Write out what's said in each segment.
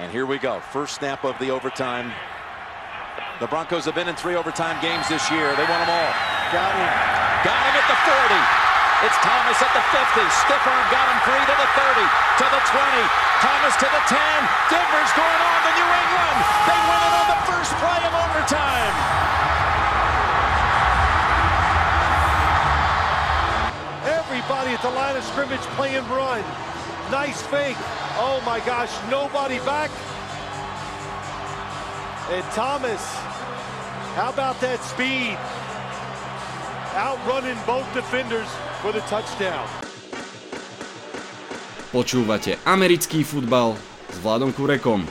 And here we go. First snap of the overtime. The Broncos have been in three overtime games this year. They won them all. Got him. Got him at the 40. It's Thomas at the 50. Stiff arm got him free to the 30, to the 20. Thomas to the 10. Denver's going on the New England. They win it on the first play of overtime. Everybody at the line of scrimmage playing run. Nice fake. Oh my gosh, nobody back. And Thomas, how about that speed? Outrunning both defenders for the touchdown. Počúvate americký futbal s Vladom Kurekom.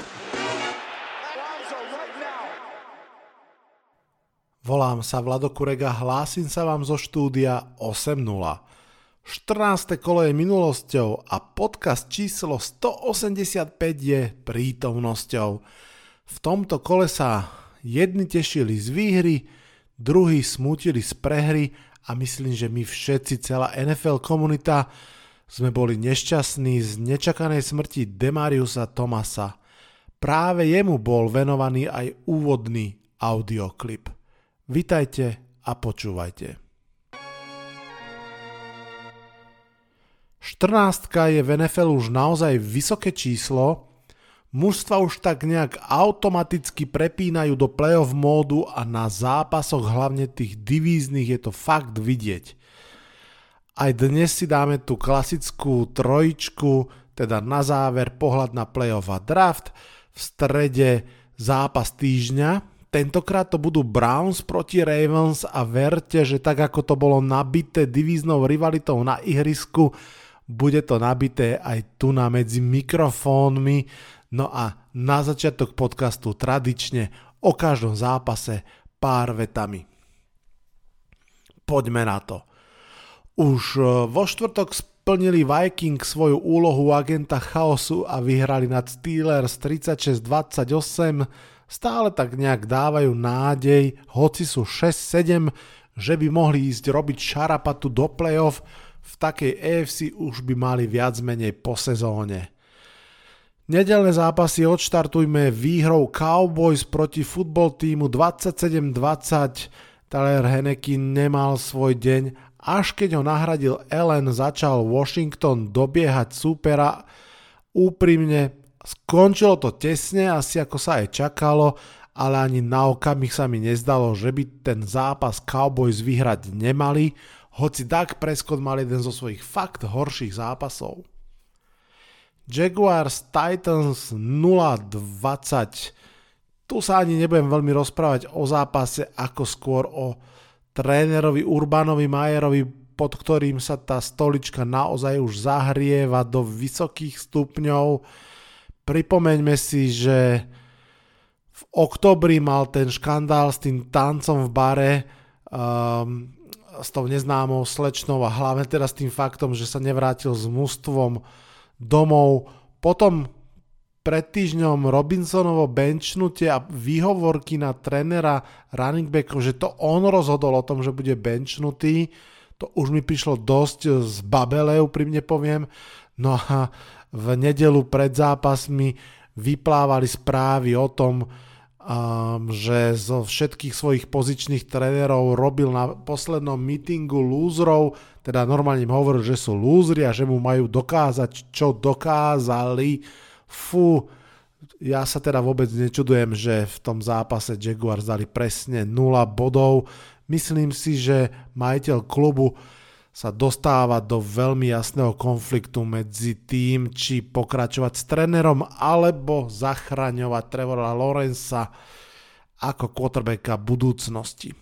Volám sa Vlado Kurega, hlásim sa vám zo štúdia 8.0. 14. kolo je minulosťou a podcast číslo 185 je prítomnosťou. V tomto kole sa jedni tešili z výhry, druhí smútili z prehry a myslím, že my všetci, celá NFL komunita, sme boli nešťastní z nečakanej smrti Demariusa Tomasa. Práve jemu bol venovaný aj úvodný audioklip. Vitajte a počúvajte. 14 je v NFL už naozaj vysoké číslo, mužstva už tak nejak automaticky prepínajú do playoff módu a na zápasoch hlavne tých divíznych je to fakt vidieť. Aj dnes si dáme tú klasickú trojičku, teda na záver pohľad na playoff a draft, v strede zápas týždňa, Tentokrát to budú Browns proti Ravens a verte, že tak ako to bolo nabité divíznou rivalitou na ihrisku, bude to nabité aj tu na medzi mikrofónmi. No a na začiatok podcastu tradične o každom zápase pár vetami. Poďme na to. Už e, vo štvrtok splnili Viking svoju úlohu agenta chaosu a vyhrali nad Steelers 36-28 stále tak nejak dávajú nádej, hoci sú 6-7, že by mohli ísť robiť šarapatu do playoff, v takej EFC už by mali viac menej po sezóne. Nedelné zápasy odštartujme výhrou Cowboys proti futbol týmu 27-20. Tyler Henneke nemal svoj deň, až keď ho nahradil Ellen, začal Washington dobiehať supera. Úprimne Skončilo to tesne, asi ako sa aj čakalo, ale ani na okamih sa mi nezdalo, že by ten zápas Cowboys vyhrať nemali, hoci Doug Prescott mal jeden zo svojich fakt horších zápasov. Jaguars Titans 0-20 tu sa ani nebudem veľmi rozprávať o zápase, ako skôr o trénerovi Urbanovi Majerovi, pod ktorým sa tá stolička naozaj už zahrieva do vysokých stupňov Pripomeňme si, že v oktobri mal ten škandál s tým tancom v bare um, s tou neznámou slečnou a hlavne s tým faktom, že sa nevrátil s mústvom domov. Potom pred týždňom Robinsonovo benchnutie a výhovorky na trenera running backov, že to on rozhodol o tom, že bude benchnutý, to už mi prišlo dosť z babele, úprimne poviem. No a v nedelu pred zápasmi vyplávali správy o tom, um, že zo všetkých svojich pozičných trénerov robil na poslednom mítingu lúzrov, teda normálne im hovoril, že sú lúzri a že mu majú dokázať, čo dokázali. Fú, ja sa teda vôbec nečudujem, že v tom zápase Jaguars dali presne 0 bodov. Myslím si, že majiteľ klubu sa dostáva do veľmi jasného konfliktu medzi tým, či pokračovať s trénerom alebo zachraňovať Trevora Lorenza ako quarterbacka budúcnosti.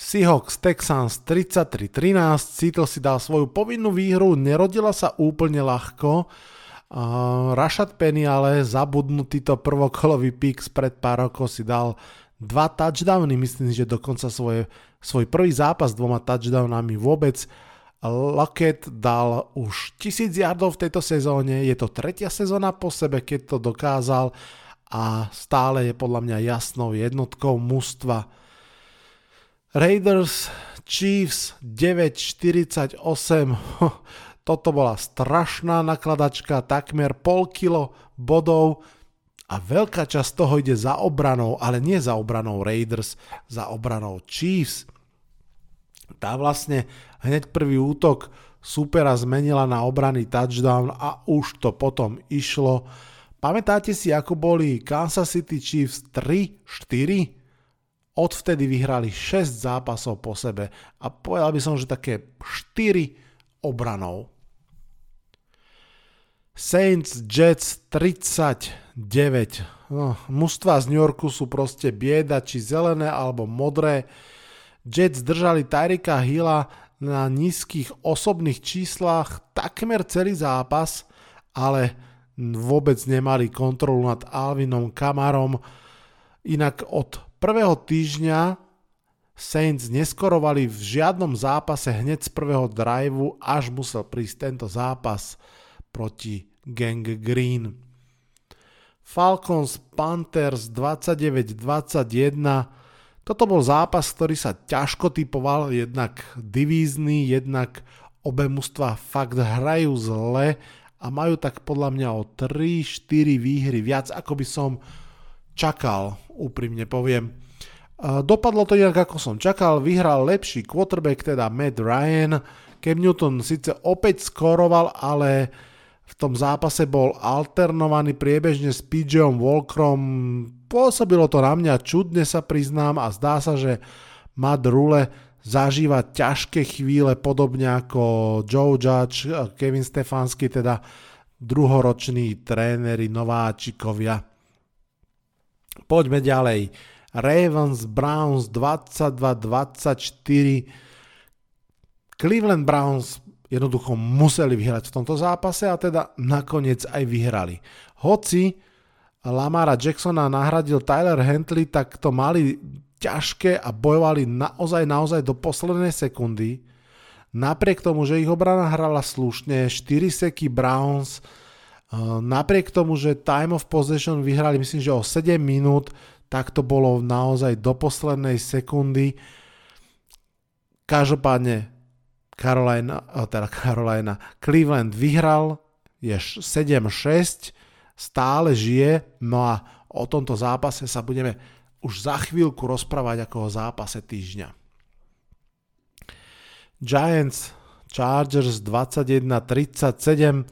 Seahawks Texans 33-13, Seattle si dal svoju povinnú výhru, nerodila sa úplne ľahko, uh, Rashad Penny ale zabudnutý to prvokolový pick spred pár rokov si dal dva touchdowny, myslím, že dokonca svoje, svoj prvý zápas dvoma touchdownami vôbec. Lockett dal už 1000 yardov v tejto sezóne, je to tretia sezóna po sebe, keď to dokázal a stále je podľa mňa jasnou jednotkou mužstva. Raiders Chiefs 948 Toto bola strašná nakladačka, takmer pol kilo bodov a veľká časť toho ide za obranou, ale nie za obranou Raiders, za obranou Chiefs. Tá vlastne hneď prvý útok supera zmenila na obrany touchdown a už to potom išlo. Pamätáte si, ako boli Kansas City Chiefs 3-4? Odvtedy vyhrali 6 zápasov po sebe a povedal by som, že také 4 obranou. Saints Jets 39. No, mužstva z New Yorku sú proste bieda, či zelené alebo modré. Jets držali Tyrika Hilla na nízkych osobných číslach takmer celý zápas, ale vôbec nemali kontrolu nad Alvinom Kamarom. Inak od prvého týždňa Saints neskorovali v žiadnom zápase hneď z prvého driveu, až musel prísť tento zápas proti Gang Green. Falcons Panthers 29-21 toto bol zápas, ktorý sa ťažko typoval, jednak divízny, jednak obe mužstva fakt hrajú zle a majú tak podľa mňa o 3-4 výhry viac, ako by som čakal, úprimne poviem. Dopadlo to inak ako som čakal, vyhral lepší quarterback, teda Matt Ryan. Cam Newton síce opäť skoroval, ale v tom zápase bol alternovaný priebežne s PJom Walkerom. Pôsobilo to na mňa čudne sa priznám a zdá sa, že Matt Rule zažíva ťažké chvíle podobne ako Joe Judge, Kevin Stefanský, teda druhoroční tréneri, nováčikovia. Poďme ďalej. Ravens Browns 22-24. Cleveland Browns jednoducho museli vyhrať v tomto zápase a teda nakoniec aj vyhrali. Hoci Lamara Jacksona nahradil Tyler Hentley, tak to mali ťažké a bojovali naozaj, naozaj do poslednej sekundy. Napriek tomu, že ich obrana hrala slušne, 4 seky Browns, eh, napriek tomu, že time of possession vyhrali myslím, že o 7 minút, tak to bolo naozaj do poslednej sekundy. Každopádne Carolina, teda Carolina, Cleveland vyhral, je 7-6, stále žije, no a o tomto zápase sa budeme už za chvíľku rozprávať ako o zápase týždňa. Giants Chargers 21-37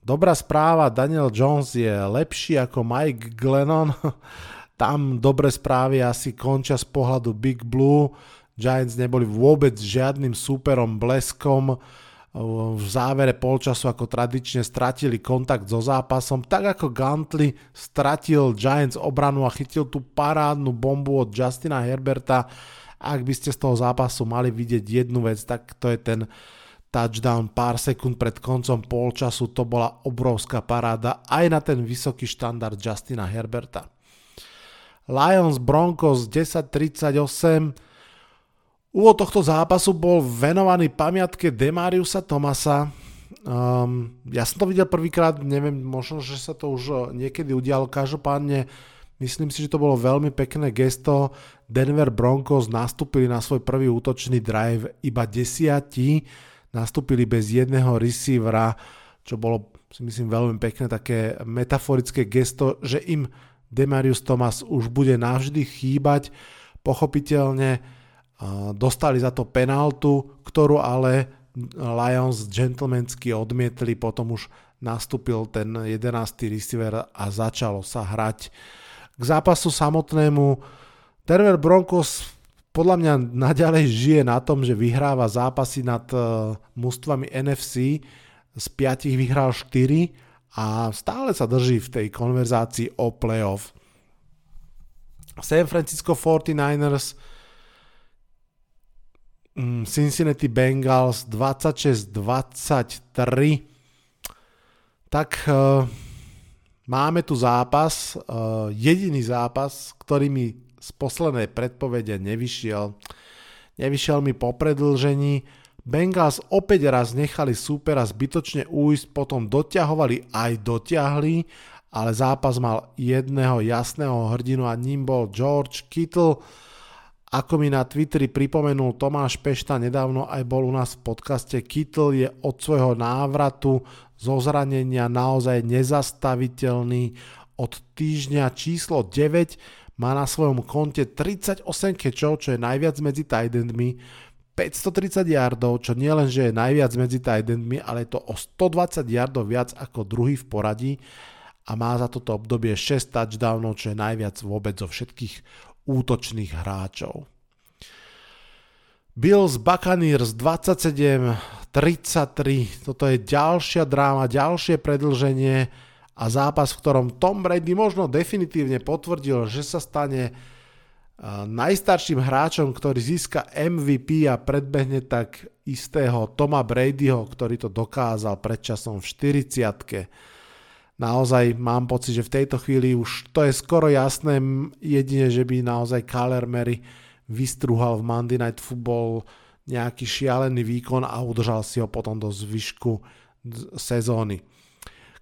Dobrá správa, Daniel Jones je lepší ako Mike Glennon Tam dobre správy asi končia z pohľadu Big Blue. Giants neboli vôbec žiadnym súperom bleskom. V závere polčasu ako tradične stratili kontakt so zápasom, tak ako Gantly stratil Giants obranu a chytil tú parádnu bombu od Justina Herberta. Ak by ste z toho zápasu mali vidieť jednu vec, tak to je ten touchdown pár sekúnd pred koncom polčasu. To bola obrovská paráda aj na ten vysoký štandard Justina Herberta. Lions Broncos 10.38. Úvod tohto zápasu bol venovaný pamiatke Demariusa Tomasa. Um, ja som to videl prvýkrát, neviem, možno, že sa to už niekedy udialo. Každopádne myslím si, že to bolo veľmi pekné gesto. Denver Broncos nastúpili na svoj prvý útočný drive iba desiatí. Nastúpili bez jedného receivera, čo bolo si myslím veľmi pekné také metaforické gesto, že im Demarius Thomas už bude navždy chýbať. Pochopiteľne dostali za to penaltu, ktorú ale Lions gentlemansky odmietli, potom už nastúpil ten 11. receiver a začalo sa hrať. K zápasu samotnému Denver Broncos podľa mňa naďalej žije na tom, že vyhráva zápasy nad uh, mústvami NFC. Z 5 vyhral 4 a stále sa drží v tej konverzácii o playoff. San Francisco 49ers mm, Cincinnati Bengals 26-23 tak uh, máme tu zápas, uh, jediný zápas, ktorý mi z poslednej predpovede nevyšiel. Nevyšiel mi po predlžení, Bengals opäť raz nechali súpera zbytočne újsť, potom doťahovali aj dotiahli, ale zápas mal jedného jasného hrdinu a ním bol George Kittle Ako mi na Twitteri pripomenul Tomáš Pešta nedávno aj bol u nás v podcaste, Kittel je od svojho návratu zo zranenia naozaj nezastaviteľný. Od týždňa číslo 9 má na svojom konte 38 kečov, čo je najviac medzi tight endmi, 530 yardov, čo nie len, že je najviac medzi tight ale je to o 120 yardov viac ako druhý v poradí a má za toto obdobie 6 touchdownov, čo je najviac vôbec zo všetkých útočných hráčov. Bills Buccaneers 27-33, toto je ďalšia dráma, ďalšie predlženie a zápas, v ktorom Tom Brady možno definitívne potvrdil, že sa stane najstarším hráčom, ktorý získa MVP a predbehne tak istého Toma Bradyho, ktorý to dokázal predčasom v 40 naozaj mám pocit, že v tejto chvíli už to je skoro jasné, jedine, že by naozaj Kyler Mary vystruhal v Monday Night Football nejaký šialený výkon a udržal si ho potom do zvyšku sezóny.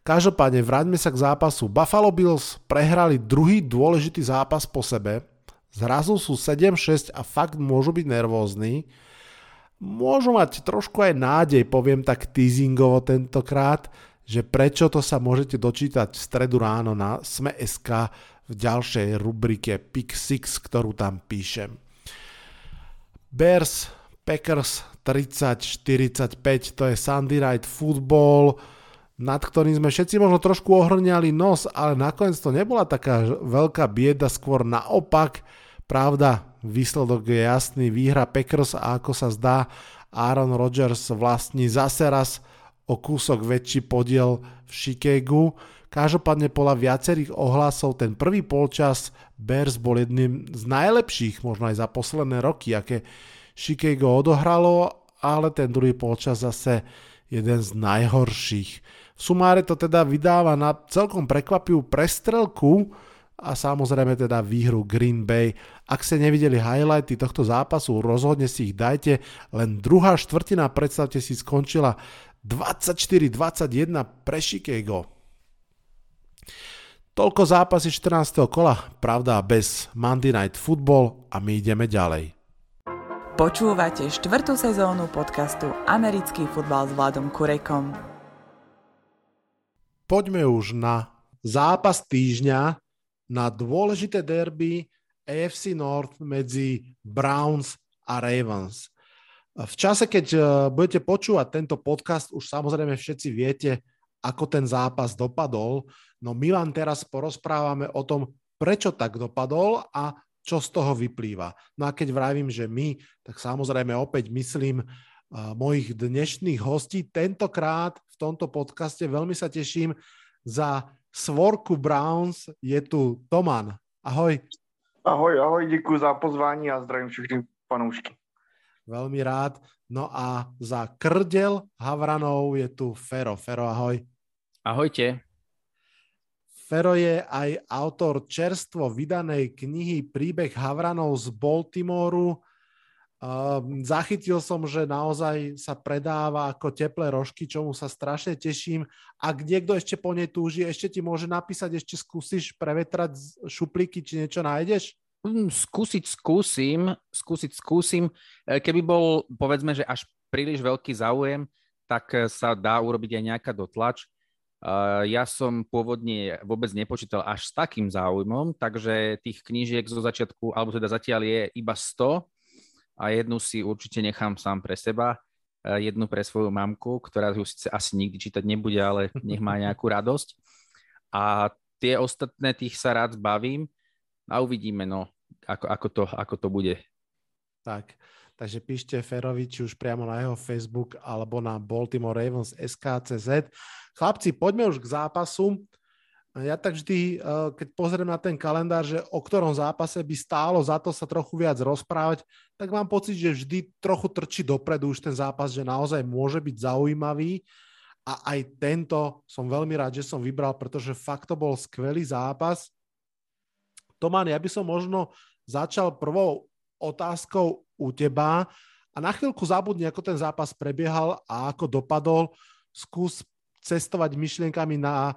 Každopádne vráťme sa k zápasu. Buffalo Bills prehrali druhý dôležitý zápas po sebe. Zrazu sú 7-6 a fakt môžu byť nervózni. Môžu mať trošku aj nádej, poviem tak teasingovo tentokrát, že prečo to sa môžete dočítať v stredu ráno na Sme.sk v ďalšej rubrike Pick 6, ktorú tam píšem. Bears, Packers 30-45, to je Sunday Night Football, nad ktorým sme všetci možno trošku ohrňali nos, ale nakoniec to nebola taká veľká bieda, skôr naopak. Pravda, výsledok je jasný, výhra Packers a ako sa zdá, Aaron Rodgers vlastní zase raz o kúsok väčší podiel v Chicagu. Každopádne podľa viacerých ohlasov ten prvý polčas Bears bol jedným z najlepších, možno aj za posledné roky, aké Chicago odohralo, ale ten druhý polčas zase jeden z najhorších. V sumáre to teda vydáva na celkom prekvapivú prestrelku a samozrejme teda výhru Green Bay. Ak ste nevideli highlighty tohto zápasu, rozhodne si ich dajte, len druhá štvrtina, predstavte si, skončila 24-21 pre Chicago. Toľko zápasy 14. kola, pravda bez Monday Night Football a my ideme ďalej. Počúvate štvrtú sezónu podcastu Americký futbal s Vladom Kurekom. Poďme už na zápas týždňa, na dôležité derby AFC North medzi Browns a Ravens. V čase, keď e, budete počúvať tento podcast, už samozrejme všetci viete, ako ten zápas dopadol, no my vám teraz porozprávame o tom, prečo tak dopadol a čo z toho vyplýva. No a keď vravím, že my, tak samozrejme opäť myslím uh, mojich dnešných hostí. Tentokrát v tomto podcaste veľmi sa teším za Svorku Browns. Je tu Toman. Ahoj. Ahoj, ahoj, děkuji za pozvání a zdravím všechny fanoušky veľmi rád. No a za krdel Havranov je tu Fero. Fero, ahoj. Ahojte. Fero je aj autor čerstvo vydanej knihy Príbeh Havranov z Baltimoru. Uh, zachytil som, že naozaj sa predáva ako teplé rožky, čomu sa strašne teším. Ak niekto ešte po nej túži, ešte ti môže napísať, ešte skúsiš prevetrať šuplíky, či niečo nájdeš? Hm, skúsiť skúsim, skúsiť skúsim. E, keby bol, povedzme, že až príliš veľký záujem, tak e, sa dá urobiť aj nejaká dotlač. E, ja som pôvodne vôbec nepočítal až s takým záujmom, takže tých knížiek zo začiatku, alebo teda zatiaľ je iba 100 a jednu si určite nechám sám pre seba, jednu pre svoju mamku, ktorá ju síce asi nikdy čítať nebude, ale nech má nejakú radosť. A tie ostatné, tých sa rád zbavím a uvidíme, no, ako, ako, to, ako to bude. Tak, takže píšte Ferovi, či už priamo na jeho Facebook alebo na Baltimore Ravens SKCZ. Chlapci, poďme už k zápasu. Ja tak vždy, eh, keď pozriem na ten kalendár, že o ktorom zápase by stálo za to sa trochu viac rozprávať, tak mám pocit, že vždy trochu trčí dopredu už ten zápas, že naozaj môže byť zaujímavý. A aj tento som veľmi rád, že som vybral, pretože fakt to bol skvelý zápas. Toman, ja by som možno začal prvou otázkou u teba a na chvíľku zabudni, ako ten zápas prebiehal a ako dopadol. Skús cestovať myšlienkami na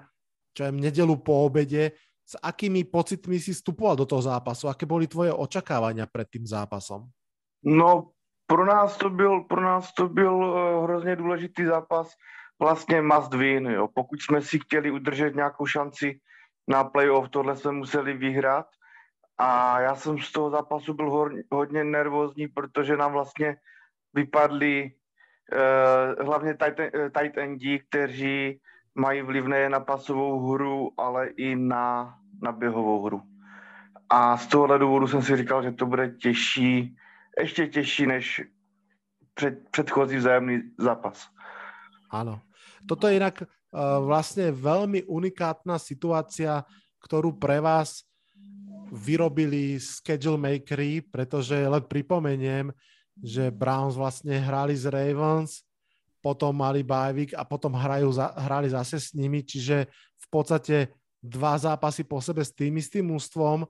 čo je nedelu po obede s akými pocitmi si vstupoval do toho zápasu? Aké boli tvoje očakávania pred tým zápasom? No, pro nás to byl, pro nás to byl uh, hrozně důležitý zápas, vlastně must win. Jo. Pokud jsme si chtěli udržet nějakou šanci na playoff, tohle jsme museli vyhrát. A já jsem z toho zápasu byl hor, hodně nervózní, protože nám vlastně vypadli uh, hlavně tight, uh, tight endi, kteří mají vliv nejen na pasovou hru, ale i na, na běhovou hru. A z tohohle důvodu jsem si říkal, že to bude těžší, ještě těžší než před, předchozí vzájemný zápas. Áno. Toto je inak vlastne veľmi unikátna situácia, ktorú pre vás vyrobili schedule makery, pretože len pripomeniem, že Browns vlastne hrali z Ravens, potom mali bajvik a potom hrajú, hrali zase s nimi, čiže v podstate dva zápasy po sebe s tým istým mústvom.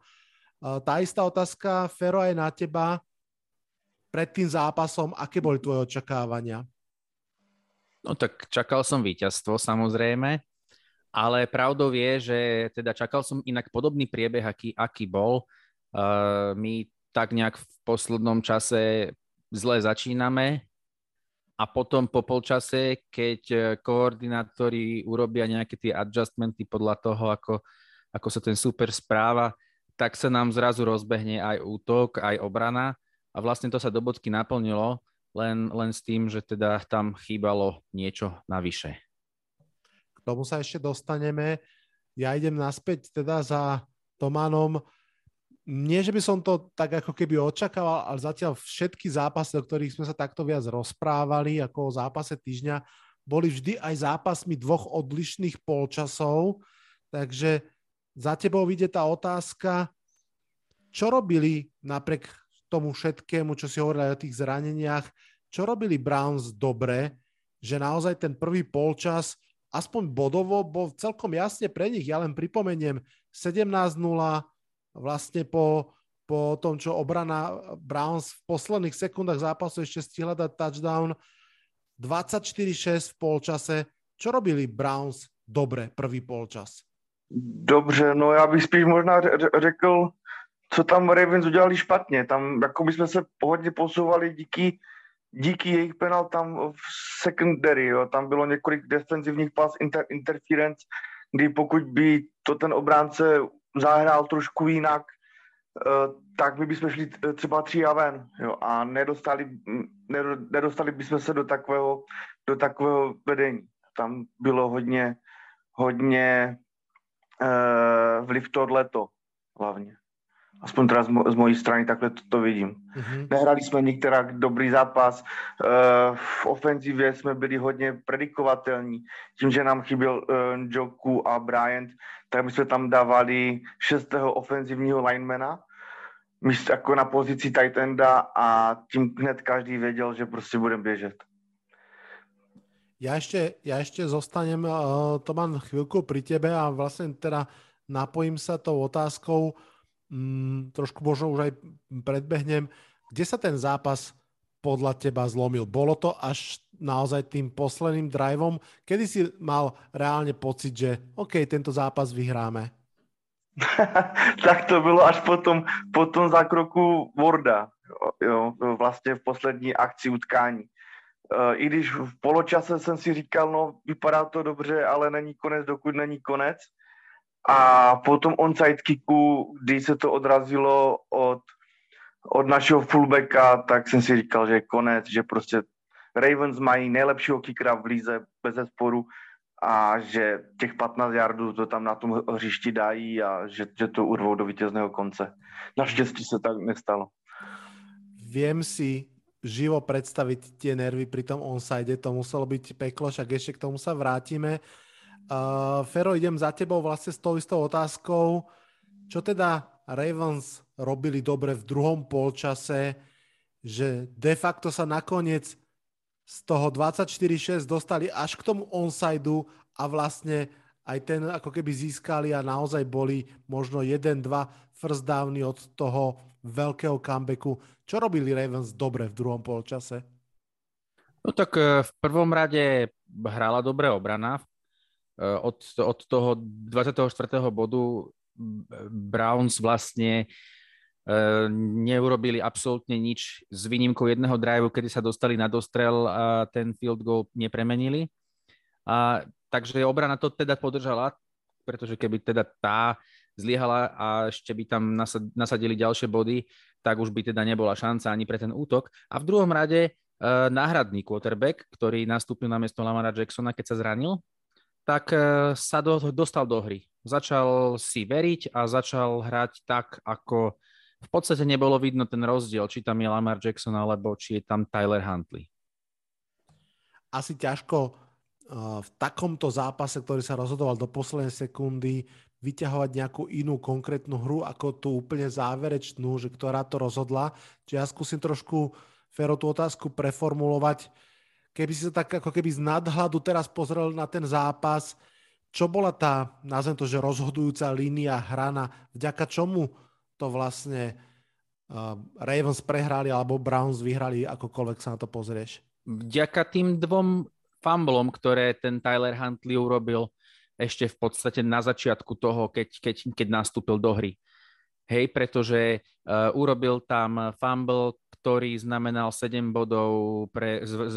Tá istá otázka, Fero, aj na teba pred tým zápasom, aké boli tvoje očakávania? No tak čakal som víťazstvo samozrejme, ale pravdou je, že teda čakal som inak podobný priebeh, aký, aký bol. Uh, my tak nejak v poslednom čase zle začíname a potom po polčase, keď koordinátori urobia nejaké tie adjustmenty podľa toho, ako, ako sa ten super správa, tak sa nám zrazu rozbehne aj útok, aj obrana a vlastne to sa do bodky naplnilo, len, len s tým, že teda tam chýbalo niečo navyše. K tomu sa ešte dostaneme. Ja idem naspäť teda za Tomanom. Nie, že by som to tak ako keby očakával, ale zatiaľ všetky zápasy, o ktorých sme sa takto viac rozprávali, ako o zápase týždňa, boli vždy aj zápasmi dvoch odlišných polčasov. Takže za tebou vidie tá otázka, čo robili napriek tomu všetkému, čo si hovorili o tých zraneniach, čo robili Browns dobre, že naozaj ten prvý polčas aspoň bodovo bol celkom jasne pre nich. Ja len pripomeniem 17-0 vlastne po, po tom, čo obrana Browns v posledných sekundách zápasu ešte stihla dať touchdown 24-6 v polčase. Čo robili Browns dobre prvý polčas? Dobře, no já bych spíš možná řekl, co tam Ravens udělali špatně. Tam jako by jsme se hodně posouvali díky, díky jejich penaltám v secondary. Jo. Tam bylo několik defenzivních pas inter, interference, kdy pokud by to ten obránce zahrál trošku jinak, uh, tak my bychom šli třeba tři a ven jo, a nedostali, nedostali bychom se do takového, do takového vedení. Tam bylo hodně, hodně uh, vliv tohleto hlavně. Aspoň teda z, mo- z mojej strany takhle to, to vidím. Mm-hmm. Nehrali jsme některá dobrý zápas, uh, v ofenzivě jsme byli hodně predikovatelní, tím, že nám chyběl uh, Joku a Bryant, tak my jsme tam dávali šestého ofenzivního linemana, jako na pozici tight enda a tím hned každý věděl, že prostě budeme běžet. Ja ešte, ja ešte zostanem, uh, to mám chvíľku pri tebe a vlastne teda napojím sa tou otázkou, mm, trošku možno už aj predbehnem, kde sa ten zápas podľa teba zlomil? Bolo to až naozaj tým posledným driveom? Kedy si mal reálne pocit, že OK, tento zápas vyhráme? tak to bylo až potom, potom zákroku Warda, jo, vlastně v poslední akci utkání. E, I když v poločase jsem si říkal, no vypadá to dobře, ale není konec, dokud není konec. A potom onside kicku, když se to odrazilo od, od našeho fullbacka, tak jsem si říkal, že je konec, že prostě Ravens mají nejlepšího kickera v líze bez sporu a že těch 15 yardů to tam na tom hřišti dají a že, že to urvou do vítězného konce. Naštěstí se tak nestalo. Viem si živo predstaviť tie nervy pri tom onside, to muselo byť peklo, však ešte k tomu sa vrátime. Uh, Fero, idem za tebou vlastne s tou istou otázkou. Čo teda Ravens robili dobre v druhom polčase, že de facto sa nakoniec z toho 24-6 dostali až k tomu onsideu a vlastne aj ten ako keby získali a naozaj boli možno 1-2 first downy od toho veľkého comebacku. Čo robili Ravens dobre v druhom polčase? No tak eh, v prvom rade hrala dobre obrana. V od, od toho 24. bodu Browns vlastne neurobili absolútne nič s výnimkou jedného driveu, kedy sa dostali na dostrel a ten field goal nepremenili. A, takže obrana to teda podržala, pretože keby teda tá zlyhala a ešte by tam nasadili ďalšie body, tak už by teda nebola šanca ani pre ten útok. A v druhom rade uh, náhradný quarterback, ktorý nastúpil na miesto Lamara Jacksona, keď sa zranil, tak uh, sa do, dostal do hry. Začal si veriť a začal hrať tak, ako v podstate nebolo vidno ten rozdiel, či tam je Lamar Jackson alebo či je tam Tyler Huntley. Asi ťažko v takomto zápase, ktorý sa rozhodoval do poslednej sekundy, vyťahovať nejakú inú konkrétnu hru ako tú úplne záverečnú, že ktorá to rozhodla. Čiže ja skúsim trošku Fero tú otázku preformulovať. Keby si sa tak ako keby z nadhľadu teraz pozrel na ten zápas, čo bola tá, nazvem to, že rozhodujúca línia hrana, vďaka čomu to vlastne uh, Ravens prehrali alebo Browns vyhrali, akokoľvek sa na to pozrieš? Vďaka tým dvom fumblom, ktoré ten Tyler Huntley urobil, ešte v podstate na začiatku toho, keď, keď, keď nastúpil do hry. Hej, pretože uh, urobil tam fumble, ktorý znamenal 7 bodov pre, z, z,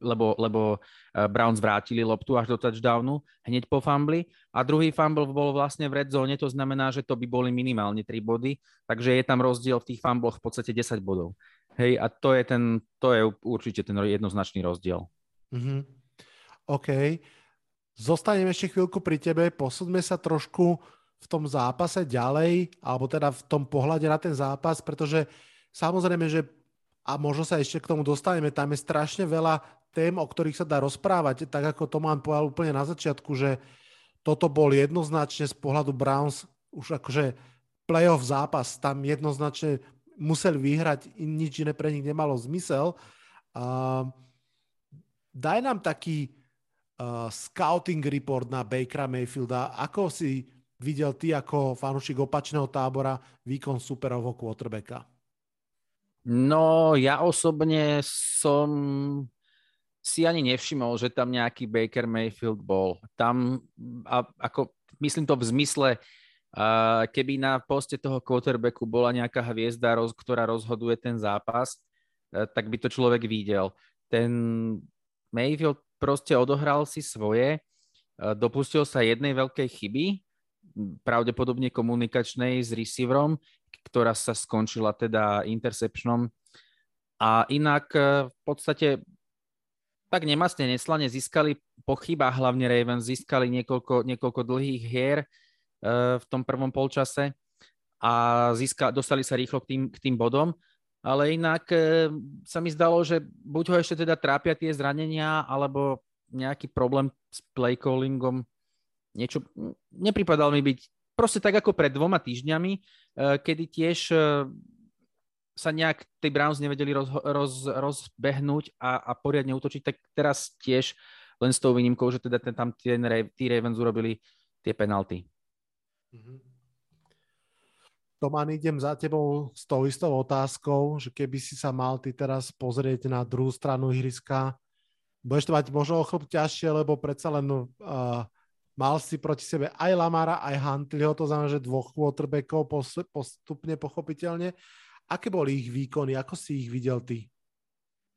lebo, lebo uh, Browns vrátili loptu až do touchdownu hneď po fumbli a druhý fumble bol vlastne v red zone, to znamená, že to by boli minimálne 3 body, takže je tam rozdiel v tých fumbloch v podstate 10 bodov. Hej, a to je, ten, to je určite ten jednoznačný rozdiel. Mm-hmm. OK. Zostaneme ešte chvíľku pri tebe, posúďme sa trošku v tom zápase ďalej, alebo teda v tom pohľade na ten zápas, pretože samozrejme, že a možno sa ešte k tomu dostaneme, tam je strašne veľa tém, o ktorých sa dá rozprávať, tak ako Tomán povedal úplne na začiatku, že toto bol jednoznačne z pohľadu Browns už akože playoff zápas, tam jednoznačne museli vyhrať, nič iné pre nich nemalo zmysel. Uh, daj nám taký uh, scouting report na Bakera Mayfielda. Ako si videl ty ako fanúšik opačného tábora výkon superovho quarterbacka? No, ja osobne som si ani nevšimol, že tam nejaký Baker Mayfield bol. Tam, a, ako, myslím to v zmysle, uh, keby na poste toho quarterbacku bola nejaká hviezda, roz, ktorá rozhoduje ten zápas, uh, tak by to človek videl. Ten Mayfield proste odohral si svoje, e, dopustil sa jednej veľkej chyby, pravdepodobne komunikačnej s receiverom, ktorá sa skončila teda interceptionom. A inak e, v podstate tak nemastne neslane získali po chybách, hlavne Ravens, získali niekoľko, niekoľko dlhých hier uh, v tom prvom polčase a získa, dostali sa rýchlo k tým, k tým bodom ale inak e, sa mi zdalo, že buď ho ešte teda trápia tie zranenia, alebo nejaký problém s play callingom. Niečo, nepripadal mi byť proste tak ako pred dvoma týždňami, e, kedy tiež sa nejak tej Browns nevedeli roz, roz, rozbehnúť a, a poriadne útočiť, tak teraz tiež len s tou výnimkou, že teda ten, tam tie, tí Ravens urobili tie penalty. Mm-hmm. Toman, idem za tebou s tou istou otázkou, že keby si sa mal ty teraz pozrieť na druhú stranu ihriska, budeš to mať možno o chlop ťažšie, lebo predsa len uh, mal si proti sebe aj Lamara, aj Huntleyho, to znamená, že dvoch quarterbackov postupne pochopiteľne. Aké boli ich výkony, ako si ich videl ty?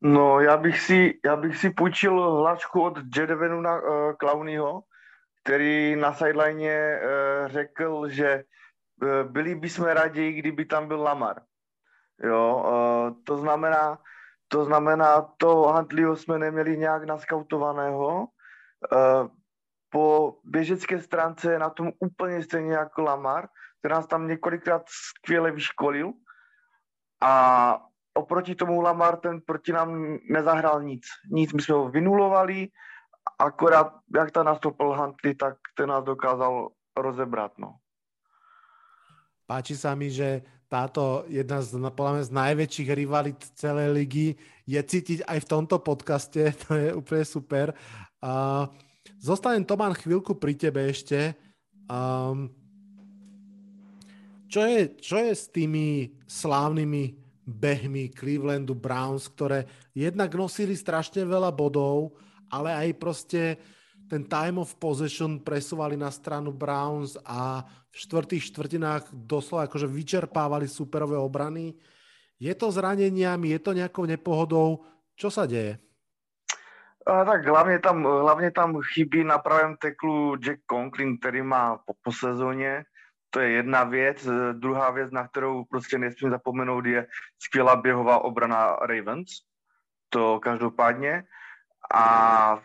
No, já bych si, já bych si půjčil hlačku od Jedevenu na uh, Clownyho, který na sideline uh, řekl, že E, byli bychom raději, kdyby tam byl Lamar. Jo, e, to znamená, to znamená, to Huntleyho jsme neměli nějak naskautovaného. E, po běžecké stránce je na tom úplně stejně jako Lamar, který nás tam několikrát skvěle vyškolil. A oproti tomu Lamar ten proti nám nezahrál nic. Nic, my jsme ho vynulovali, akorát jak tam nastoupil Huntley, tak ten nás dokázal rozebrat. No. Páči sa mi, že táto jedna z, podľa mňa, z najväčších rivalit celej ligy je cítiť aj v tomto podcaste, to je úplne super. Uh, zostanem Tomán chvíľku pri tebe ešte. Um, čo, je, čo je s tými slávnymi behmi Clevelandu Browns, ktoré jednak nosili strašne veľa bodov, ale aj proste ten time of possession presúvali na stranu Browns a v štvrtých štvrtinách doslova akože vyčerpávali superové obrany. Je to zraneniami, je to nejakou nepohodou? Čo sa deje? A tak hlavně tam, hlavně tam chybí na pravém teklu Jack Conklin, který má po, po sezóně. To je jedna věc. Druhá věc, na kterou prostě nesmím zapomenout, je skvělá běhová obrana Ravens. To každopádně. A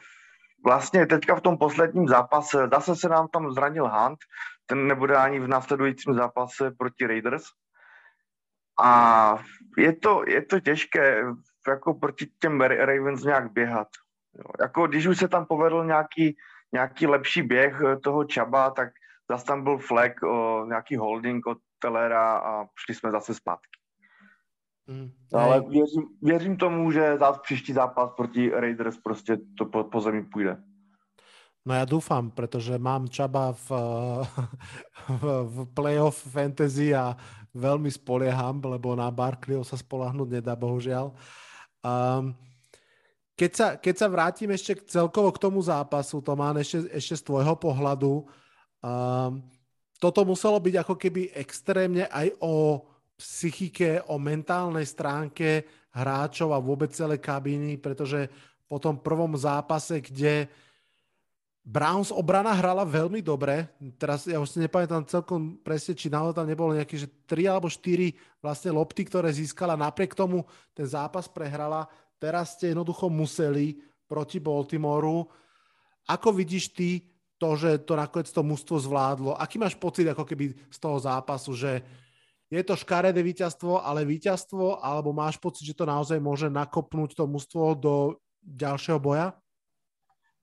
vlastně teďka v tom posledním zápase, zase se nám tam zranil Hunt, ten nebude ani v následujícím zápase proti Raiders. A je to, je to těžké jako proti těm Ravens nějak běhat. Jo. Jako když už se tam povedl nějaký, nějaký lepší běh eh, toho Čaba, tak zase tam byl flag, o, nějaký holding od Telera a šli jsme zase zpátky. Mm, Ale věřím, věřím tomu, že zás příští zápas proti Raiders prostě to po, po zemi půjde. No ja dúfam, pretože mám Čaba v, v, v playoff fantasy a veľmi spolieham, lebo na Barkleyho sa spolahnuť nedá, bohužiaľ. Um, keď sa, keď sa vrátim ešte celkovo k tomu zápasu, Tomán, ešte, ešte z tvojho pohľadu, um, toto muselo byť ako keby extrémne aj o psychike, o mentálnej stránke hráčov a vôbec celé kabíny, pretože po tom prvom zápase, kde Browns obrana hrala veľmi dobre. Teraz ja už si nepamätám celkom presne, či naozaj tam nebolo nejaké, že 3 alebo 4 vlastne lopty, ktoré získala. Napriek tomu ten zápas prehrala teraz ste jednoducho museli proti Baltimoru. Ako vidíš ty to, že to nakoniec to mužstvo zvládlo? Aký máš pocit ako keby z toho zápasu, že je to škaredé víťazstvo, ale víťazstvo, alebo máš pocit, že to naozaj môže nakopnúť to mužstvo do ďalšieho boja?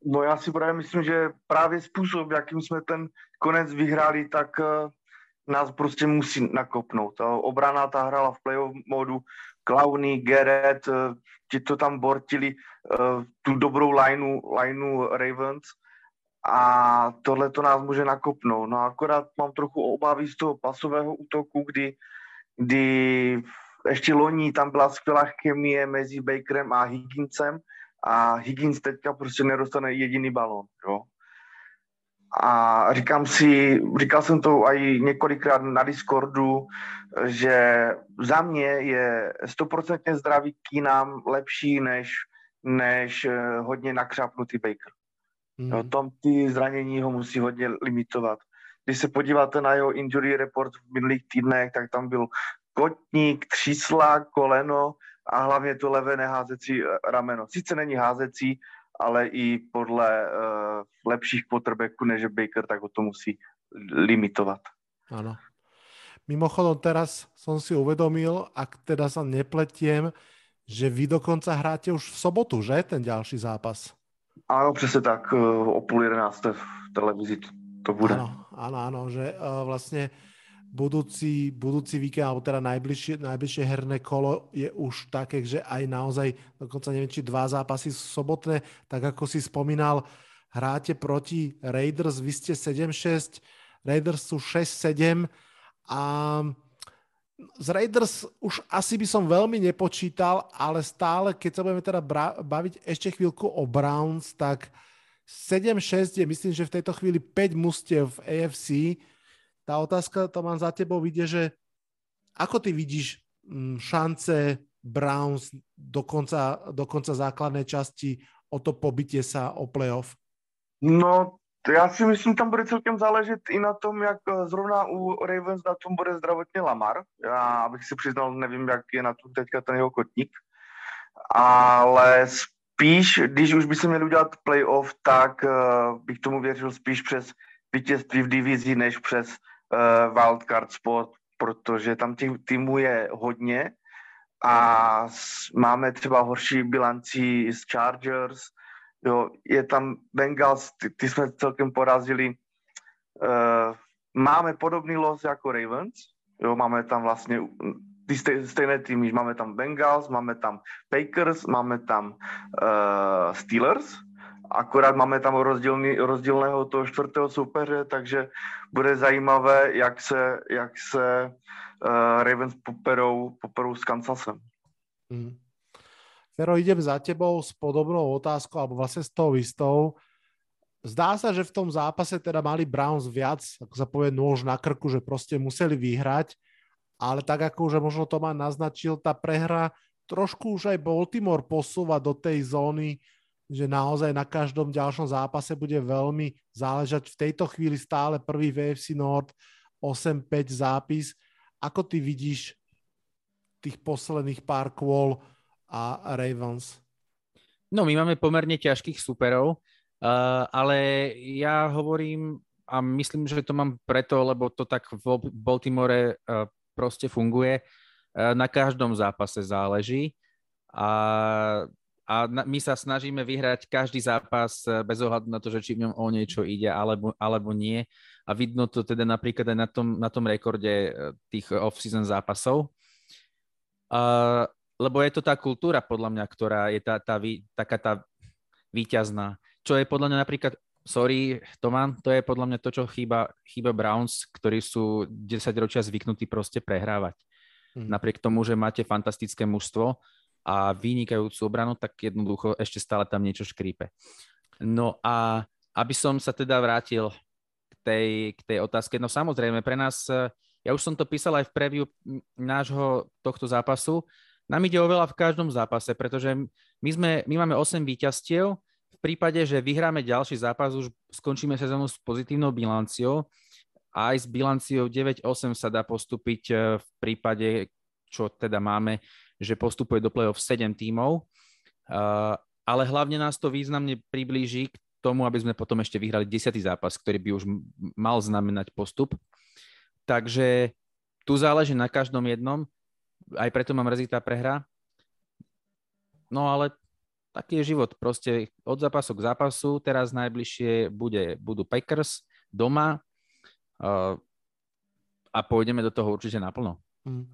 No já si právě myslím, že právě způsob, jakým jsme ten konec vyhráli, tak uh, nás prostě musí nakopnout. Obrana ta hrála v playoff modu, Clowny, Garrett, uh, ti to tam bortili uh, tu dobrou lineu, lineu Ravens a tohle to nás může nakopnout. No akorát mám trochu obavy z toho pasového útoku, kdy, kdy ještě loní tam byla skvělá chemie mezi Bakerem a Higginsem a Higgins teďka prostě nedostane jediný balón, jo. A říkám si, říkal jsem to i několikrát na Discordu, že za mě je stoprocentně zdravý Keenum lepší než, než eh, hodně nakřápnutý Baker. Mm. Jo, tom ty zranění ho musí hodně limitovat. Když se podíváte na jeho injury report v minulých týdnech, tak tam byl kotník, třísla, koleno a hlavně to levé neházecí eh, rameno. Sice není házecí, ale i podle uh, lepších potrbeků než Baker, tak ho to musí limitovat. Áno. Mimochodom teraz som si uvedomil, ak teda sa nepletiem, že vy dokonca hráte už v sobotu, že? Ten ďalší zápas. Áno, presne tak, eh, o půl jedenácté v televízii to bude. Áno, áno, áno že uh, vlastne budúci, budúci víkend, alebo teda najbližšie, najbližšie herné kolo je už také, že aj naozaj, dokonca neviem, či dva zápasy sobotné, tak ako si spomínal, hráte proti Raiders, vy ste 7-6, Raiders sú 6-7 a z Raiders už asi by som veľmi nepočítal, ale stále, keď sa budeme teda baviť ešte chvíľku o Browns, tak 7-6 je myslím, že v tejto chvíli 5 mustiev v AFC, tá otázka, to mám za tebou, vidie, že ako ty vidíš mm, šance Browns do konca, do konca základnej časti o to pobytie sa o playoff? No, já si myslím, tam bude celkem záležet i na tom, jak eh, zrovna u Ravens na tom bude zdravotně Lamar. Já bych si přiznal, nevím, jak je na tom teďka ten jeho kotník. Ale spíš, když už by se měl udělat playoff, tak uh, bych tomu věřil spíš přes vítězství v divizi, než přes uh, wildcard spot, protože tam těch týmů je hodně a máme třeba horší bilanci z Chargers, jo, je tam Bengals, ty, ty jsme celkem porazili. Uh, máme podobný los jako Ravens, jo, máme tam vlastně ty stej, stejné týmy, máme tam Bengals, máme tam Packers, máme tam uh, Steelers, akorát máme tam rozdílný, rozdílného toho čtvrtého soupeře, takže bude zajímavé, jak se, jak se uh, Ravens poperou, poperou s Kansasem. Mm. Fero, idem za tebou s podobnou otázkou, alebo vlastne s tou istou. zdá sa, že v tom zápase teda mali Browns viac, ako sa povie, nôž na krku, že proste museli vyhrať, ale tak ako už možno Tomá naznačil, tá prehra trošku už aj Baltimore posúva do tej zóny, že naozaj na každom ďalšom zápase bude veľmi záležať. V tejto chvíli stále prvý VFC Nord 8-5 zápis. Ako ty vidíš tých posledných pár kôl a Ravens? No, my máme pomerne ťažkých superov. Uh, ale ja hovorím a myslím, že to mám preto, lebo to tak v Baltimore uh, proste funguje. Uh, na každom zápase záleží a, a my sa snažíme vyhrať každý zápas bez ohľadu na to, že či v ňom o niečo ide alebo, alebo nie. A vidno to teda napríklad aj na tom, na tom rekorde tých off-season zápasov. Uh, lebo je to tá kultúra, podľa mňa, ktorá je tá, tá, taká tá výťazná čo je podľa mňa napríklad, sorry Toman, to je podľa mňa to, čo chýba, chýba Browns, ktorí sú 10 ročia zvyknutí proste prehrávať. Hmm. Napriek tomu, že máte fantastické mužstvo a vynikajúcu obranu, tak jednoducho ešte stále tam niečo škrípe. No a aby som sa teda vrátil k tej, k tej otázke, no samozrejme pre nás, ja už som to písal aj v preview nášho tohto zápasu, nám ide oveľa v každom zápase, pretože my, sme, my máme 8 víťazstiev, prípade, že vyhráme ďalší zápas, už skončíme sezónu s pozitívnou bilanciou. Aj s bilanciou 9-8 sa dá postúpiť e, v prípade, čo teda máme, že postupuje do play-off 7 tímov. E, ale hlavne nás to významne priblíži k tomu, aby sme potom ešte vyhrali 10. zápas, ktorý by už mal znamenať postup. Takže tu záleží na každom jednom, aj preto mám rezitá prehra. No ale taký je život. Proste od zápasu k zápasu. Teraz najbližšie bude, budú Packers doma uh, a pôjdeme do toho určite naplno. Mm.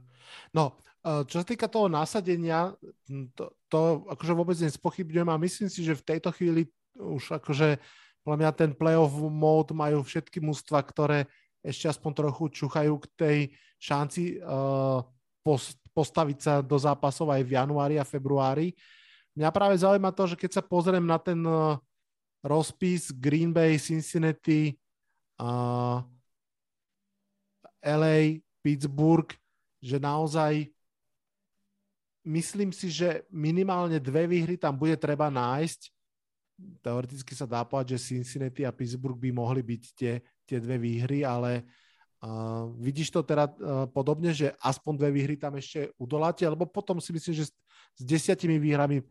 No, uh, čo sa týka toho nasadenia, to, to akože vôbec nespochybňujem a myslím si, že v tejto chvíli už akože podľa mňa ten playoff mode majú všetky mústva, ktoré ešte aspoň trochu čuchajú k tej šanci uh, post, postaviť sa do zápasov aj v januári a februári. Mňa práve zaujíma to, že keď sa pozriem na ten uh, rozpis Green Bay, Cincinnati, uh, LA, Pittsburgh, že naozaj myslím si, že minimálne dve výhry tam bude treba nájsť. Teoreticky sa dá povedať, že Cincinnati a Pittsburgh by mohli byť tie, tie dve výhry, ale uh, vidíš to teda uh, podobne, že aspoň dve výhry tam ešte udoláte, alebo potom si myslím, že s, s desiatimi výhrami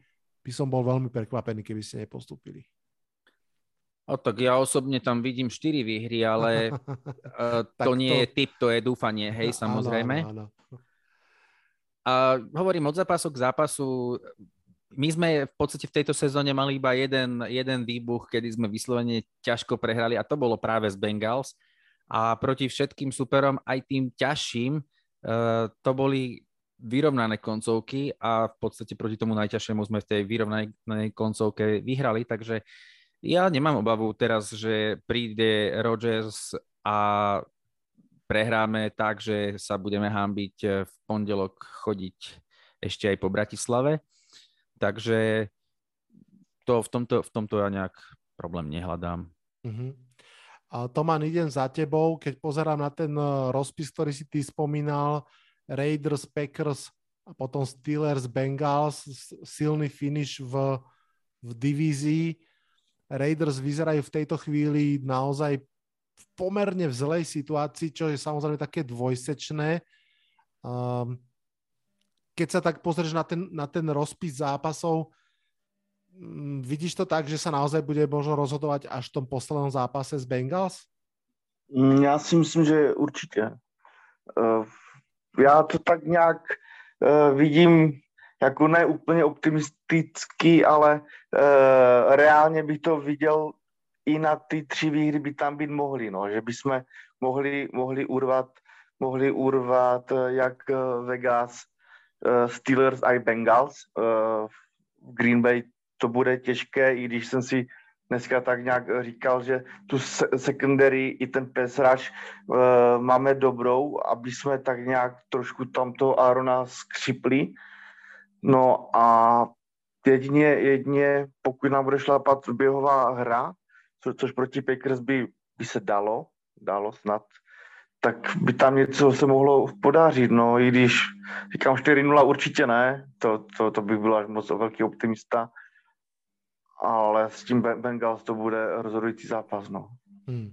by som bol veľmi prekvapený, keby ste nepostúpili. O, tak ja osobne tam vidím 4 výhry, ale uh, to nie to... je typ, to je dúfanie, hej, no, samozrejme. Áno, áno, áno. A hovorím od zápasu k zápasu. My sme v podstate v tejto sezóne mali iba jeden, jeden výbuch, kedy sme vyslovene ťažko prehrali a to bolo práve z Bengals. A proti všetkým superom, aj tým ťažším, uh, to boli vyrovnané koncovky a v podstate proti tomu najťažšiemu sme v tej vyrovnanej koncovke vyhrali, takže ja nemám obavu teraz, že príde Rodgers a prehráme tak, že sa budeme hámbiť v pondelok chodiť ešte aj po Bratislave. Takže to v tomto, v tomto ja nejak problém nehľadám. Uh-huh. Toman, idem za tebou. Keď pozerám na ten eh, rozpis, ktorý si ty spomínal, Raiders, Packers a potom Steelers, Bengals, silný finish v, v divízii. Raiders vyzerajú v tejto chvíli naozaj v pomerne v zlej situácii, čo je samozrejme také dvojsečné. Um, keď sa tak pozrieš na ten, na ten rozpis zápasov, vidíš to tak, že sa naozaj bude možno rozhodovať až v tom poslednom zápase z Bengals? Mm, já si myslím, že určitě. Uh, já to tak nějak uh, vidím jako ne úplně optimistický, ale uh, reálně bych to viděl i na ty tři výhry by tam být mohly, no, že bychom mohli, mohli urvat mohli urvat jak Vegas, Steelers a Bengals. Green Bay to bude těžké, i když jsem si dneska tak nějak říkal, že tu secondary i ten rush uh, máme dobrou, aby jsme tak nějak trošku tamto Arona skřipli. No a jedině, jedině pokud nám bude šlapat běhová hra, co, což proti Packers by, by se dalo, dalo snad, tak by tam něco se mohlo podařit, no i když říkám 4-0 určitě ne, to, to, to by byl až moc velký optimista, ale s tím Bengals to bude rozhodující zápas, no. Hmm.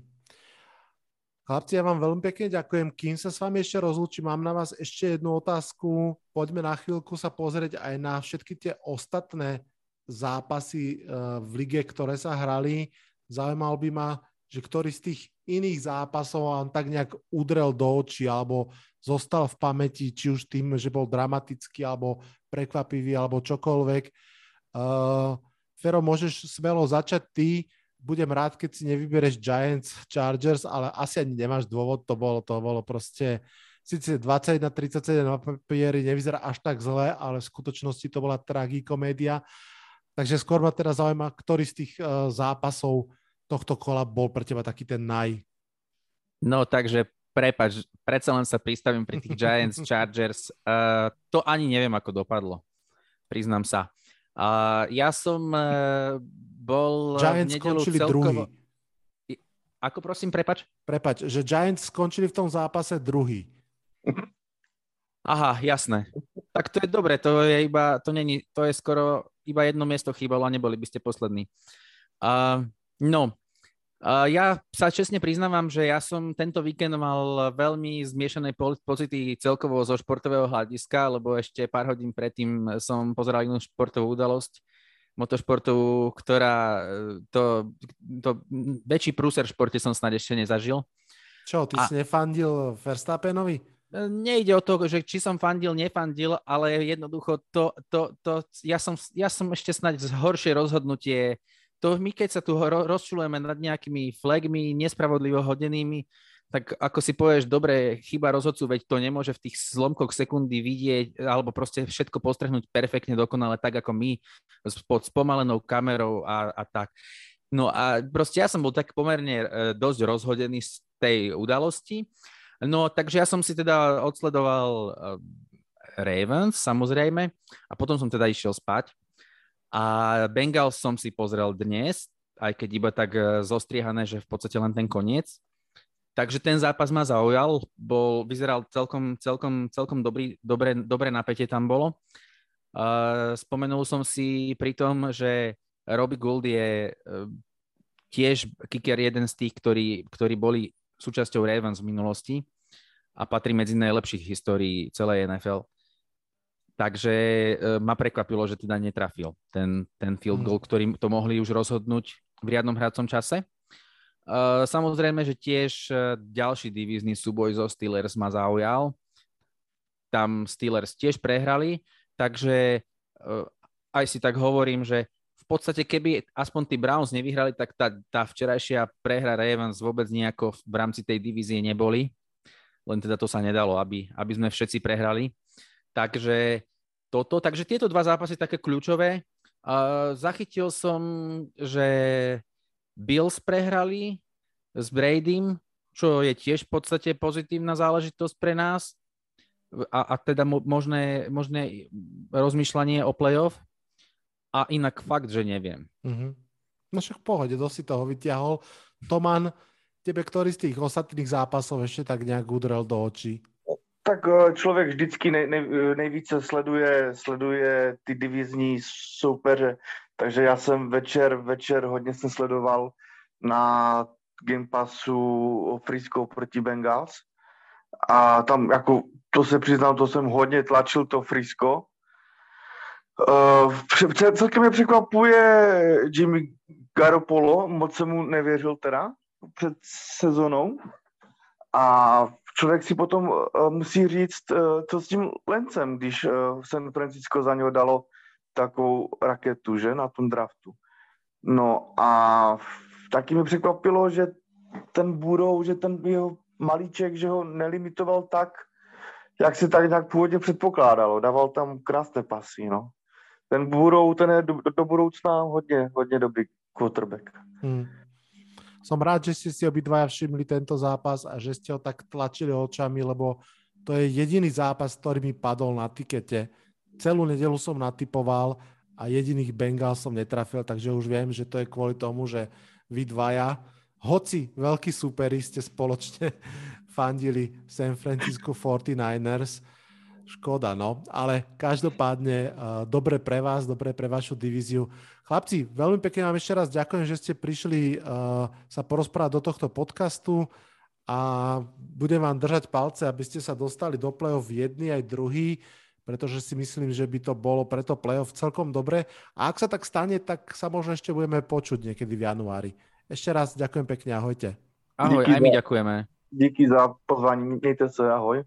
Chlapci, ja vám veľmi pekne ďakujem. Kým sa s vami ešte rozlúčim, mám na vás ešte jednu otázku. Poďme na chvíľku sa pozrieť aj na všetky tie ostatné zápasy eh, v lige, ktoré sa hrali. Zaujímal by ma, že ktorý z tých iných zápasov vám tak nejak udrel do očí alebo zostal v pamäti, či už tým, že bol dramatický alebo prekvapivý alebo čokoľvek. Uh, Fero, môžeš smelo začať ty budem rád, keď si nevybereš Giants, Chargers, ale asi ani nemáš dôvod, to bolo, to bolo proste, síce 21-37 na papieri nevyzerá až tak zle, ale v skutočnosti to bola tragikomédia. Takže skôr ma teda zaujíma, ktorý z tých uh, zápasov tohto kola bol pre teba taký ten naj. No takže prepač, predsa len sa pristavím pri tých Giants, Chargers. Uh, to ani neviem, ako dopadlo. Priznám sa. Uh, ja som uh, bol Giants v skončili celkovo... druhý. Ako prosím, prepač? Prepač, že Giants skončili v tom zápase druhý. Aha, jasné. Tak to je dobre, to je iba, to není, to je skoro iba jedno miesto chýbalo a neboli by ste poslední. Uh, no, ja sa čestne priznávam, že ja som tento víkend mal veľmi zmiešané pocity celkovo zo športového hľadiska, lebo ešte pár hodín predtým som pozeral inú športovú udalosť motošportovú, ktorá e, to, to väčší prúser v športe som snad ešte nezažil. Čo, ty a... si nefandil Verstappenovi? E, nejde o to, že či som fandil, nefandil, ale jednoducho to, to, to ja, som, ja som ešte snad horšie rozhodnutie. To my, keď sa tu rozčulujeme nad nejakými flagmi nespravodlivo hodenými, tak ako si povieš, dobre, chyba rozhodcu, veď to nemôže v tých zlomkoch sekundy vidieť, alebo proste všetko postrehnúť perfektne dokonale, tak ako my, pod spomalenou kamerou a, a tak. No a proste ja som bol tak pomerne e, dosť rozhodený z tej udalosti. No takže ja som si teda odsledoval e, Ravens, samozrejme, a potom som teda išiel spať. A Bengals som si pozrel dnes, aj keď iba tak e, zostriehané, že v podstate len ten koniec. Takže ten zápas ma zaujal, bol, vyzeral celkom, celkom, celkom dobrý, dobre, dobre napätie tam bolo. Uh, spomenul som si pri tom, že Robbie Gould je uh, tiež kicker jeden z tých, ktorí, ktorí boli súčasťou Ravens v minulosti a patrí medzi najlepších histórií celej NFL. Takže uh, ma prekvapilo, že teda netrafil ten, ten field mhm. goal, ktorý to mohli už rozhodnúť v riadnom hracom čase. Uh, samozrejme, že tiež uh, ďalší divízny súboj zo Steelers ma zaujal. Tam Steelers tiež prehrali, takže aj si tak hovorím, že v podstate keby aspoň tí Browns nevyhrali, tak tá, tá včerajšia prehra Ravens vôbec nejako v rámci tej divízie neboli. Len teda to sa nedalo, aby, aby sme všetci prehrali. Takže toto, takže tieto dva zápasy také kľúčové. Uh, zachytil som, že Bills prehrali s Bradym, čo je tiež v podstate pozitívna záležitosť pre nás a, a teda možné, možné rozmýšľanie o playoff. A inak fakt, že neviem. Mm-hmm. No však v pohode, dosť si toho vyťahol. Toman, tebe ktorý z tých ostatných zápasov ešte tak nejak udrel do očí? Tak eh, člověk vždycky nej, nej, nejvíce sleduje, sleduje ty divizní soupeře, takže já jsem večer, večer hodně jsem sledoval na Game Passu Frisco proti Bengals. A tam jako, to se přiznám, to jsem hodně tlačil to Frisco. Uh, celkem mě překvapuje Jimmy Garoppolo, moc jsem mu nevěřil teda před sezonou. A člověk si potom uh, musí říct, uh, co s tím Lencem, když uh, San Francisco za něho dalo takovou raketu, že, na tom draftu. No a taky mi překvapilo, že ten Budou, že ten jeho malíček, že ho nelimitoval tak, jak se tak nějak původně předpokládalo. Dával tam krásné pasy, no. Ten Budou, ten je do, do budoucna hodně, hodně dobrý quarterback. Hmm. Som rád, že ste si obidvaja všimli tento zápas a že ste ho tak tlačili očami, lebo to je jediný zápas, ktorý mi padol na tikete. Celú nedelu som natypoval a jediných Bengals som netrafil, takže už viem, že to je kvôli tomu, že vy dvaja, hoci veľkí superi ste spoločne fandili San Francisco 49ers. Škoda, no. Ale každopádne uh, dobre pre vás, dobre pre vašu divíziu. Chlapci, veľmi pekne vám ešte raz ďakujem, že ste prišli uh, sa porozprávať do tohto podcastu a budem vám držať palce, aby ste sa dostali do play-off jedný aj druhý, pretože si myslím, že by to bolo preto play-off celkom dobre. A ak sa tak stane, tak sa možno ešte budeme počuť niekedy v januári. Ešte raz ďakujem pekne, ahojte. Ahoj, Díky aj my za, ďakujeme. Díky za pozvání, mějte se, ahoj.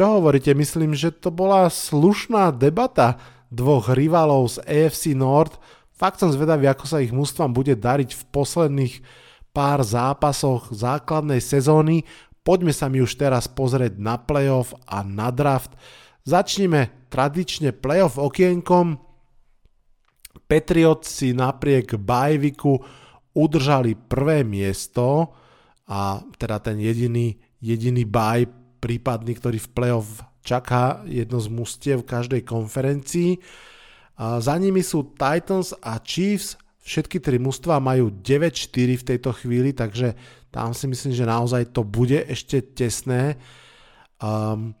Čo hovoríte? Myslím, že to bola slušná debata dvoch rivalov z AFC North. Fakt som zvedavý, ako sa ich mústvam bude dariť v posledných pár zápasoch základnej sezóny. Poďme sa mi už teraz pozrieť na playoff a na draft. Začneme tradične playoff okienkom. Patriots si napriek bajviku udržali prvé miesto a teda ten jediný, jediný baj prípadný, ktorý v playoff čaká jedno z mustiev v každej konferencii. Za nimi sú Titans a Chiefs. Všetky tri mužstva majú 9-4 v tejto chvíli, takže tam si myslím, že naozaj to bude ešte tesné. Um,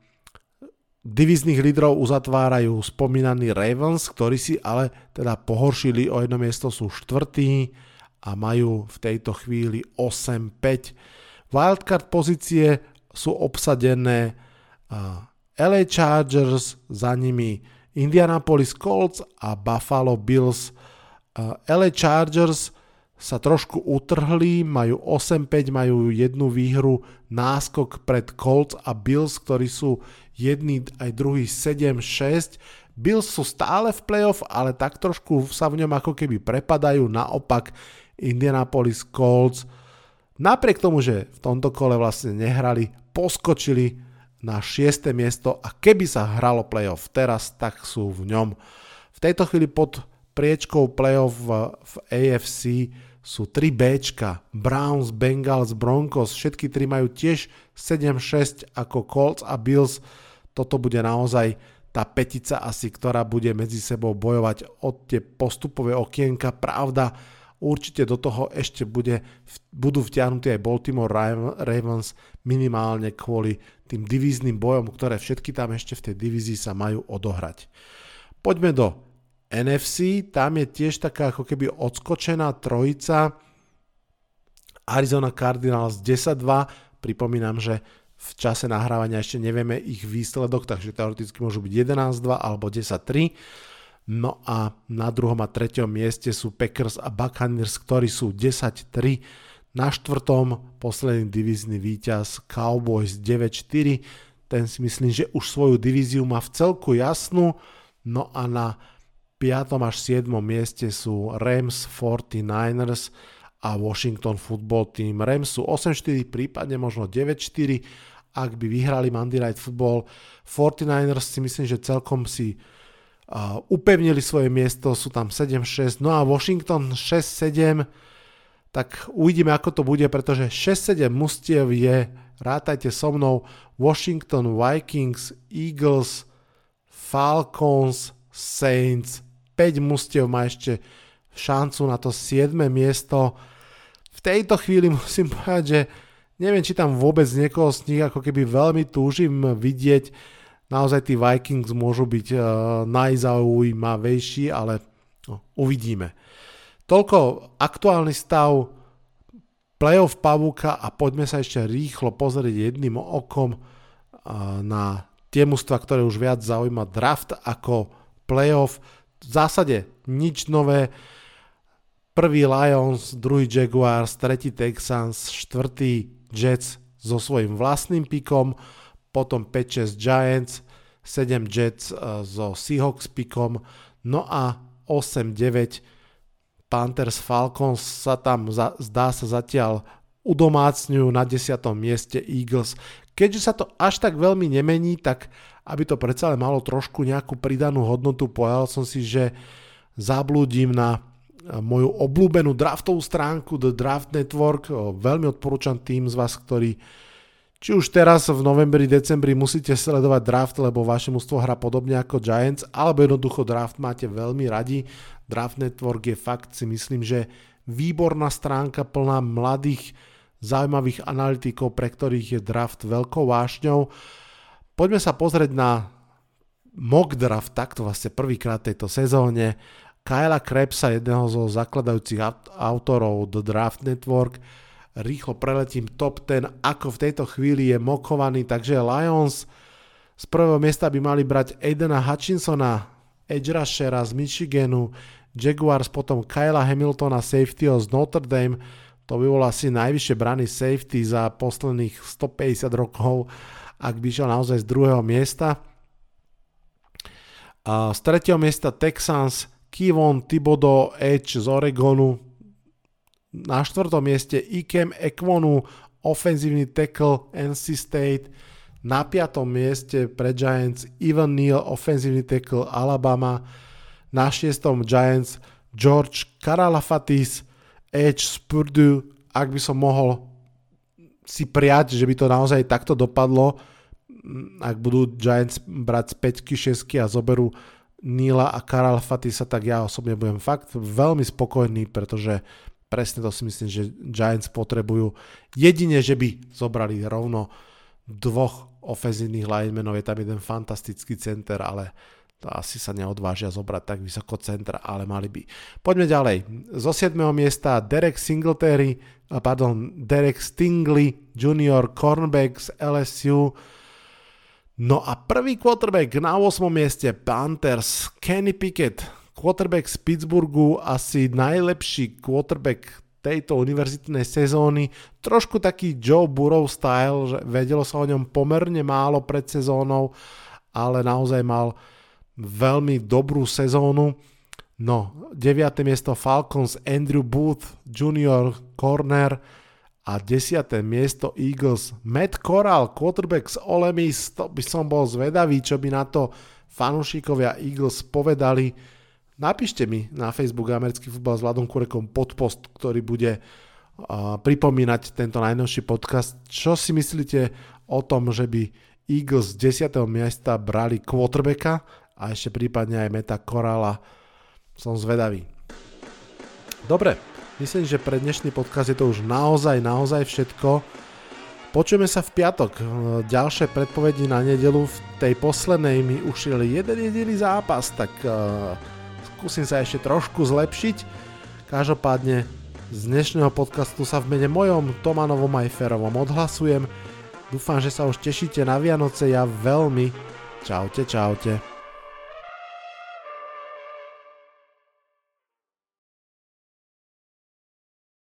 divizných lídrov uzatvárajú spomínaní Ravens, ktorí si ale teda pohoršili o jedno miesto, sú štvrtí a majú v tejto chvíli 8-5. Wildcard pozície sú obsadené LA Chargers, za nimi Indianapolis Colts a Buffalo Bills. LA Chargers sa trošku utrhli, majú 8-5, majú jednu výhru, náskok pred Colts a Bills, ktorí sú jedný aj druhý 7-6. Bills sú stále v playoff, ale tak trošku sa v ňom ako keby prepadajú, naopak Indianapolis Colts napriek tomu, že v tomto kole vlastne nehrali, poskočili na 6. miesto a keby sa hralo playoff teraz, tak sú v ňom. V tejto chvíli pod priečkou playoff v, AFC sú 3 Bčka, Browns, Bengals, Broncos, všetky tri majú tiež 7-6 ako Colts a Bills. Toto bude naozaj tá petica asi, ktorá bude medzi sebou bojovať od tie postupové okienka. Pravda, určite do toho ešte bude, budú vtiahnutí aj Baltimore Ravens minimálne kvôli tým divíznym bojom, ktoré všetky tam ešte v tej divízii sa majú odohrať. Poďme do NFC, tam je tiež taká ako keby odskočená trojica Arizona Cardinals 10-2, pripomínam, že v čase nahrávania ešte nevieme ich výsledok, takže teoreticky môžu byť 11-2 alebo 10-3. No a na druhom a treťom mieste sú Packers a Buccaneers, ktorí sú 10-3. Na štvrtom posledný divízny víťaz Cowboys 9-4. Ten si myslím, že už svoju divíziu má v celku jasnú. No a na 5. až 7. mieste sú Rams 49ers a Washington Football Team. Rams sú 8-4, prípadne možno 9-4, ak by vyhrali Monday Night Football. 49ers si myslím, že celkom si Upevnili svoje miesto, sú tam 7-6, no a Washington 6-7, tak uvidíme ako to bude, pretože 6-7 mustiev je, rátajte so mnou, Washington Vikings, Eagles, Falcons, Saints, 5 mustiev má ešte šancu na to 7 miesto. V tejto chvíli musím povedať, že neviem, či tam vôbec niekoho z nich ako keby veľmi túžim vidieť, naozaj tí Vikings môžu byť uh, najzaujímavejší, ale no, uvidíme. Toľko aktuálny stav playoff pavúka a poďme sa ešte rýchlo pozrieť jedným okom uh, na tie mužstva, ktoré už viac zaujíma draft ako playoff. V zásade nič nové. Prvý Lions, druhý Jaguars, tretí Texans, štvrtý Jets so svojím vlastným pikom potom 5-6 Giants, 7 Jets uh, so Seahawks pikom, no a 8-9 Panthers Falcons sa tam za, zdá sa zatiaľ udomácňujú na 10. mieste Eagles. Keďže sa to až tak veľmi nemení, tak aby to predsa len malo trošku nejakú pridanú hodnotu, povedal som si, že zablúdim na moju obľúbenú draftovú stránku The Draft Network. Veľmi odporúčam tým z vás, ktorí Či už teraz v novembri, decembri musíte sledovať draft, lebo vaše mústvo hra podobne ako Giants, alebo jednoducho draft máte veľmi radi. Draft Network je fakt si myslím, že výborná stránka plná mladých, zaujímavých analytikov, pre ktorých je draft veľkou vášňou. Poďme sa pozrieť na mock draft, takto vlastne prvýkrát tejto sezóne. Kyla Krebsa, jedného zo zakladajúcich autorov The Draft Network, rýchlo preletím top 10, ako v tejto chvíli je mokovaný, takže Lions z prvého miesta by mali brať Aidena Hutchinsona, edge rushera z Michiganu, Jaguars potom Kyla Hamiltona, safetyho z Notre Dame, to by bol asi najvyššie brany safety za posledných 150 rokov, ak by šiel naozaj z druhého miesta. Z tretieho miesta Texans, Kivon Thibodeau, Edge z Oregonu, na štvrtom mieste Ikem Ekwonu, ofenzívny tackle NC State. Na piatom mieste pre Giants Ivan Neal, ofenzívny tackle Alabama. Na šiestom Giants George Karalafatis, Edge z Purdue. Ak by som mohol si prijať, že by to naozaj takto dopadlo, ak budú Giants brať z 5 6 a zoberú Nila a Karal Fatisa, tak ja osobne budem fakt veľmi spokojný, pretože presne to si myslím, že Giants potrebujú. Jedine, že by zobrali rovno dvoch ofenzívnych linemenov, je tam jeden fantastický center, ale to asi sa neodvážia zobrať tak vysoko centra, ale mali by. Poďme ďalej. Zo 7. miesta Derek Singletary, pardon, Derek Stingley Junior cornerback z LSU. No a prvý quarterback na 8. mieste Panthers, Kenny Pickett, quarterback z Pittsburghu, asi najlepší quarterback tejto univerzitnej sezóny. Trošku taký Joe Burrow style, že vedelo sa o ňom pomerne málo pred sezónou, ale naozaj mal veľmi dobrú sezónu. No, 9. miesto Falcons Andrew Booth Junior Corner a 10. miesto Eagles Matt Corral, quarterback z Ole Miss, to by som bol zvedavý, čo by na to fanúšikovia Eagles povedali. Napíšte mi na Facebook americký futbal s Vladom Kurekom podpost, ktorý bude pripomínať tento najnovší podcast. Čo si myslíte o tom, že by Eagles z 10. miesta brali quarterbacka a ešte prípadne aj Meta Korala. Som zvedavý. Dobre, myslím, že pre dnešný podcast je to už naozaj, naozaj všetko. Počujeme sa v piatok. Ďalšie predpovedi na nedelu. V tej poslednej mi ušiel jeden jediný zápas, tak uh, skúsim sa ešte trošku zlepšiť. Každopádne z dnešného podcastu sa v mene mojom, Tomanovom aj Ferovom odhlasujem. Dúfam, že sa už tešíte na Vianoce, ja veľmi. Čaute, čaute.